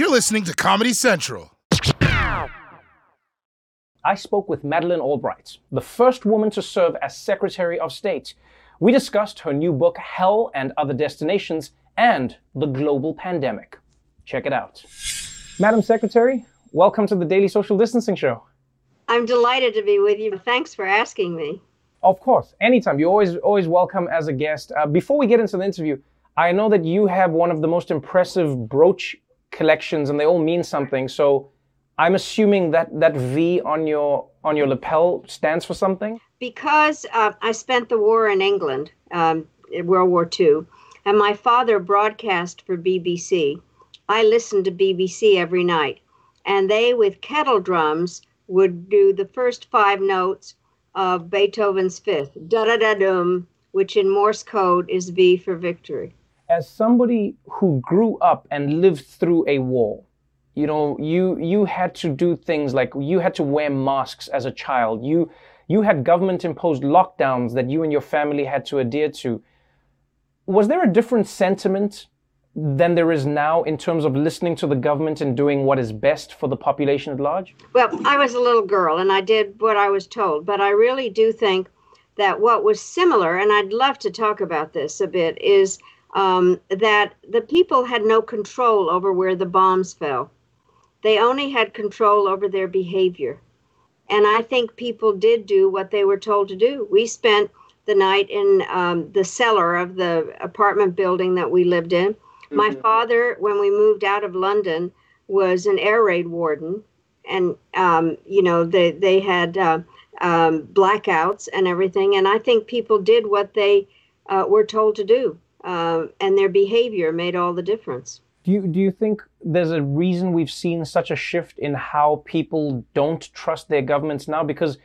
You're listening to Comedy Central. I spoke with Madeleine Albright, the first woman to serve as Secretary of State. We discussed her new book, Hell and Other Destinations, and the global pandemic. Check it out. Madam Secretary, welcome to the Daily Social Distancing Show. I'm delighted to be with you. Thanks for asking me. Of course, anytime. You're always always welcome as a guest. Uh, before we get into the interview, I know that you have one of the most impressive brooch collections, and they all mean something. So I'm assuming that that V on your on your lapel stands for something. Because uh, I spent the war in England, um, in World War II, and my father broadcast for BBC. I listened to BBC every night, and they with kettle drums would do the first five notes of Beethoven's Fifth, da da da dum, which in Morse code is V for victory. As somebody who grew up and lived through a war, you know you you had to do things like you had to wear masks as a child. You you had government imposed lockdowns that you and your family had to adhere to. Was there a different sentiment than there is now in terms of listening to the government and doing what is best for the population at large? Well i was a little girl and i did what i was told but i really do think that what was similar and i'd love to talk about this a bit is um, that the people had no control over where the bombs fell they only had control over their behavior. And I think people did do what they were told to do. We spent the night in um, the cellar of the apartment building that we lived in. Mm-hmm. My father, when we moved out of London, was an air raid warden. And, um, you know, they, they had uh, um, blackouts and everything. And I think people did what they uh, were told to do. Uh, and their behavior made all the difference. Do you, do you think there's a reason we've seen such a shift in how people don't trust their governments now? Because,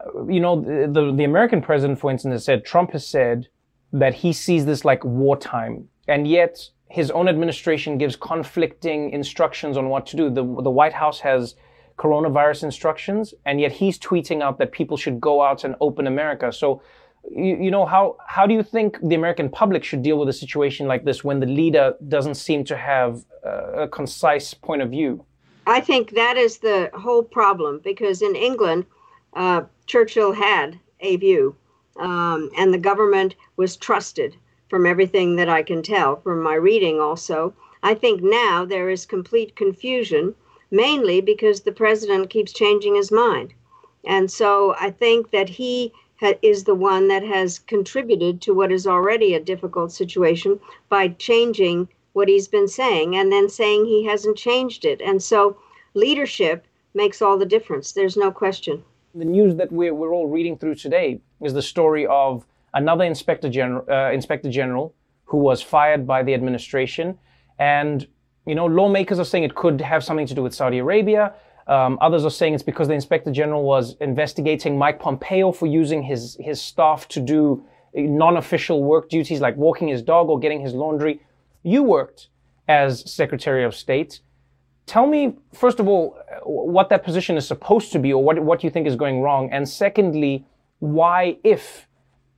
uh, you know, the, the American president, for instance, has said, Trump has said that he sees this like wartime. And yet his own administration gives conflicting instructions on what to do. The, the White House has coronavirus instructions, and yet he's tweeting out that people should go out and open America. So you, you, know how how do you think the American public should deal with a situation like this when the leader doesn't seem to have uh, a concise point of view? I think that is the whole problem because in England, uh, Churchill had a view, um, and the government was trusted. From everything that I can tell from my reading, also, I think now there is complete confusion, mainly because the president keeps changing his mind, and so I think that he is the one that has contributed to what is already a difficult situation by changing what he's been saying and then saying he hasn't changed it. And so leadership makes all the difference. There's no question. The news that we're, we're all reading through today is the story of another inspector general, uh, inspector general who was fired by the administration. And, you know, lawmakers are saying it could have something to do with Saudi Arabia. Um, others are saying it's because the inspector general was investigating Mike Pompeo for using his, his staff to do non-official work duties like walking his dog or getting his laundry. You worked as Secretary of State. Tell me, first of all, what that position is supposed to be or what, what you think is going wrong. And secondly, why, if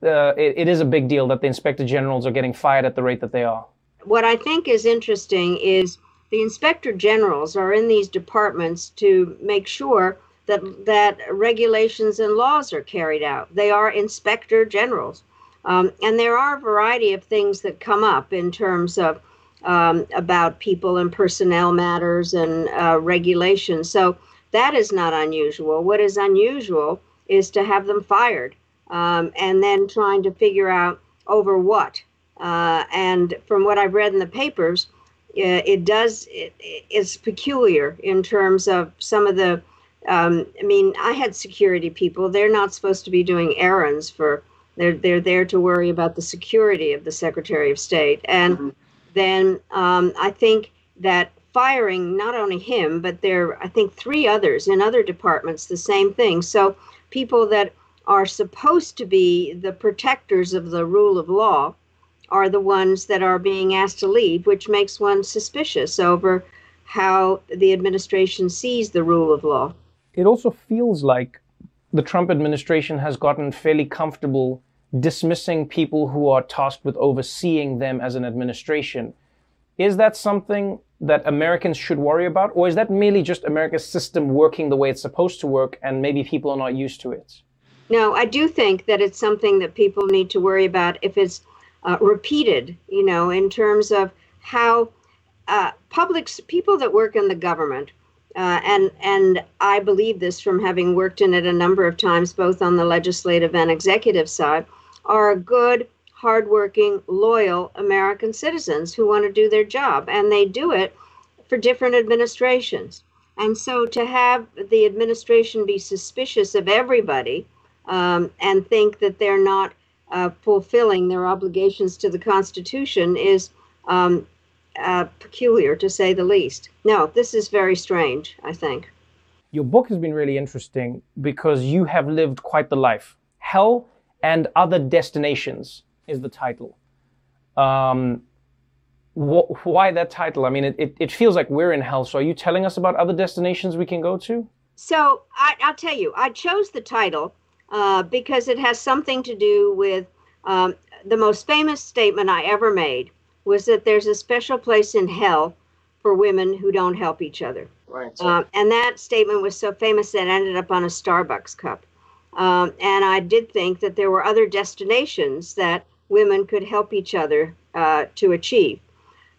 uh, it, it is a big deal that the inspector generals are getting fired at the rate that they are. What I think is interesting is the inspector generals are in these departments to make sure that that regulations and laws are carried out. They are inspector generals, um, and there are a variety of things that come up in terms of um, about people and personnel matters and uh, regulations. So that is not unusual. What is unusual is to have them fired um, and then trying to figure out over what. Uh, and from what I've read in the papers, it does it, it's peculiar in terms of some of the um, i mean i had security people. They're not supposed to be doing errands for they're they're there to worry about the security of the secretary of state. And mm-hmm. then um, i think that firing not only him but there i think three others in other departments the same thing. So people that are supposed to be the protectors of the rule of law are the ones that are being asked to leave, which makes one suspicious over how the administration sees the rule of law. It also feels like the Trump administration has gotten fairly comfortable dismissing people who are tasked with overseeing them as an administration. Is that something that Americans should worry about, or is that merely just America's system working the way it's supposed to work and maybe people are not used to it? No, I do think that it's something that people need to worry about if it's uh, repeated, you know, in terms of how uh, public people that work in the government, uh, and and I believe this from having worked in it a number of times, both on the legislative and executive side, are good, hardworking, loyal American citizens who want to do their job, and they do it for different administrations. And so to have the administration be suspicious of everybody um, and think that they're not uh, fulfilling their obligations to the Constitution is um, uh, peculiar, to say the least. No, this is very strange, I think. Your book has been really interesting because you have lived quite the life. Hell and Other Destinations is the title. Um, wh- why that title? I mean, it, it, it, feels like we're in hell. So are you telling us about other destinations we can go to? So I, will tell you, I chose the title uh, because it has something to do with um, the most famous statement I ever made was that there's a special place in hell for women who don't help each other. Right. Um, and that statement was so famous that it ended up on a Starbucks cup. Um, and I did think that there were other destinations that women could help each other uh, to achieve.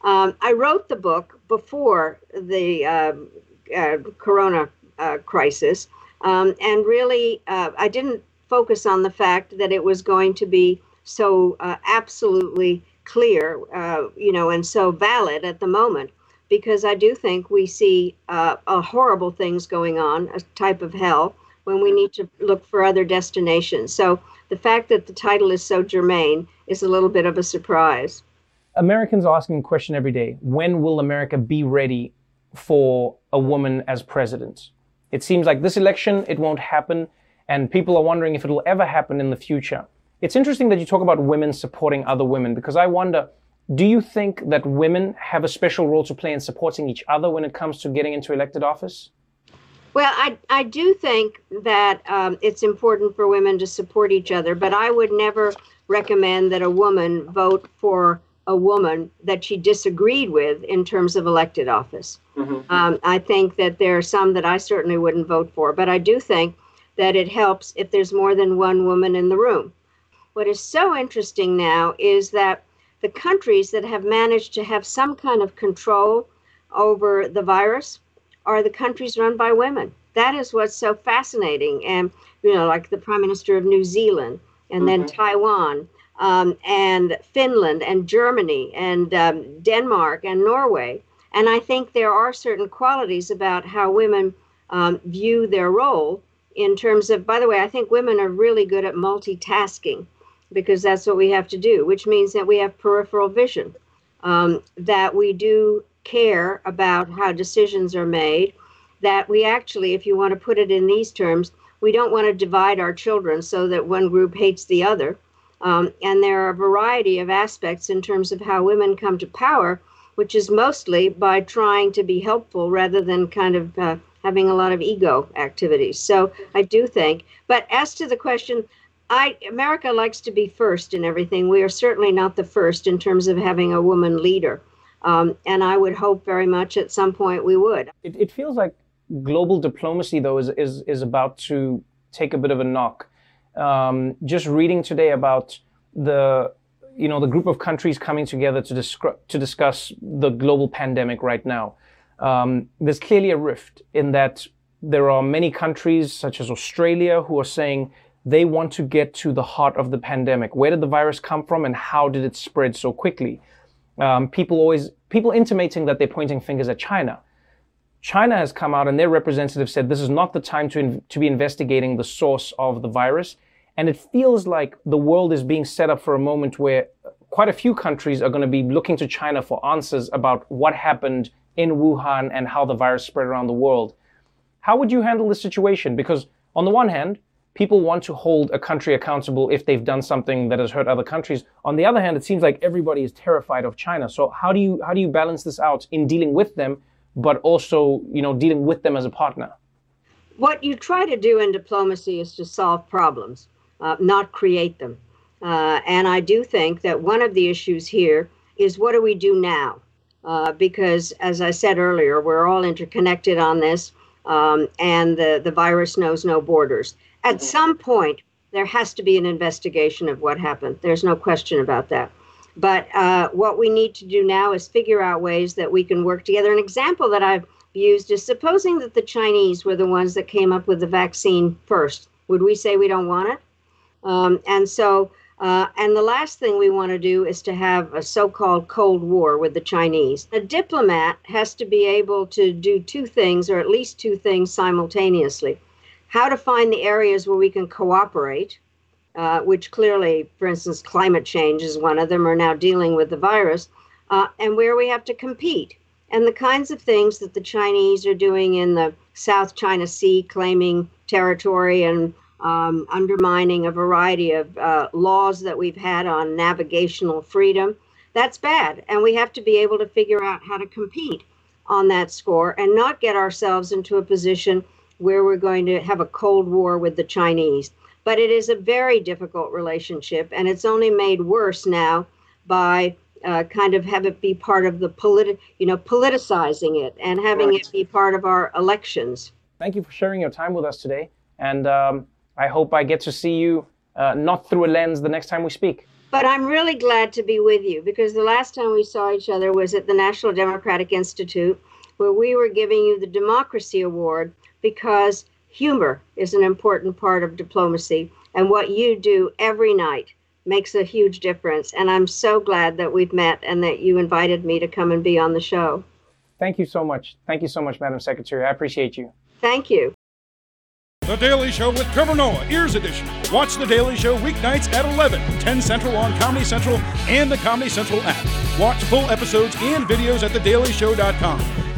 Um, I wrote the book before the um, uh, corona uh, crisis, um, and really, uh, I didn't focus on the fact that it was going to be so uh, absolutely clear, uh, you know, and so valid at the moment, because I do think we see uh, horrible things going on, a type of hell, when we need to look for other destinations. So the fact that the title is so germane is a little bit of a surprise. Americans are asking a question every day when will America be ready for a woman as president? It seems like this election, it won't happen, and people are wondering if it'll ever happen in the future. It's interesting that you talk about women supporting other women because I wonder do you think that women have a special role to play in supporting each other when it comes to getting into elected office? Well, I, I do think that um, it's important for women to support each other, but I would never recommend that a woman vote for a woman that she disagreed with in terms of elected office. Mm-hmm. Um, I think that there are some that I certainly wouldn't vote for, but I do think that it helps if there's more than one woman in the room. What is so interesting now is that the countries that have managed to have some kind of control over the virus are the countries run by women. That is what's so fascinating. And, you know, like the Prime Minister of New Zealand, and mm-hmm. then Taiwan, um, and Finland, and Germany, and um, Denmark, and Norway. And I think there are certain qualities about how women um, view their role in terms of, by the way, I think women are really good at multitasking because that's what we have to do, which means that we have peripheral vision, um, that we do care about how decisions are made, that we actually, if you want to put it in these terms, we don't want to divide our children so that one group hates the other. Um, and there are a variety of aspects in terms of how women come to power, which is mostly by trying to be helpful rather than kind of uh, having a lot of ego activities. So I do think. But as to the question, I America likes to be first in everything. We are certainly not the first in terms of having a woman leader, um, and I would hope very much at some point we would. It, it feels like global diplomacy, though, is is is about to take a bit of a knock. Um, just reading today about the you know the group of countries coming together to, discuss to discuss the global pandemic right now. Um, there's clearly a rift in that there are many countries such as Australia who are saying they want to get to the heart of the pandemic. Where did the virus come from and how did it spread so quickly? Um, people always, people intimating that they're pointing fingers at China. China has come out and their representative said this is not the time to, in, to be investigating the source of the virus. And it feels like the world is being set up for a moment where quite a few countries are going to be looking to China for answers about what happened in Wuhan and how the virus spread around the world. How would you handle this situation? Because on the one hand, people want to hold a country accountable if they've done something that has hurt other countries. On the other hand, it seems like everybody is terrified of China. So how do you how do you balance this out in dealing with them, but also you know dealing with them as a partner? What you try to do in diplomacy is to solve problems, uh, not create them. Uh, and I do think that one of the issues here is what do we do now? uh, because, as I said earlier, we're all interconnected on this, um, and the, the virus knows no borders. At mm-hmm. some point, there has to be an investigation of what happened. There's no question about that. But uh, what we need to do now is figure out ways that we can work together. An example that I've used is supposing that the Chinese were the ones that came up with the vaccine first. Would we say we don't want it? Um, and so, uh, and the last thing we want to do is to have a so called Cold War with the Chinese. A diplomat has to be able to do two things, or at least two things simultaneously how to find the areas where we can cooperate, uh, which clearly, for instance, climate change is one of them, are now dealing with the virus, uh, and where we have to compete. And the kinds of things that the Chinese are doing in the South China Sea, claiming territory and um, undermining a variety of uh, laws that we've had on navigational freedom, that's bad. And we have to be able to figure out how to compete on that score and not get ourselves into a position where we're going to have a Cold War with the Chinese. But it is a very difficult relationship, and it's only made worse now by uh, kind of have it be part of the politi- you know, politicizing it and having right. it be part of our elections. Thank you for sharing your time with us today, and um, I hope I get to see you uh, not through a lens the next time we speak. But I'm really glad to be with you because the last time we saw each other was at the National Democratic Institute, where we were giving you the Democracy Award because humor is an important part of diplomacy. And what you do every night makes a huge difference. And I'm so glad that we've met and that you invited me to come and be on the show. Thank you so much. Thank you so much, Madam Secretary. I appreciate you. Thank you. The Daily Show with Trevor Noah, Ears Edition. Watch The Daily Show weeknights at 11, 10 Central on Comedy Central and the Comedy Central app. Watch full episodes and videos at thedailyshow.com.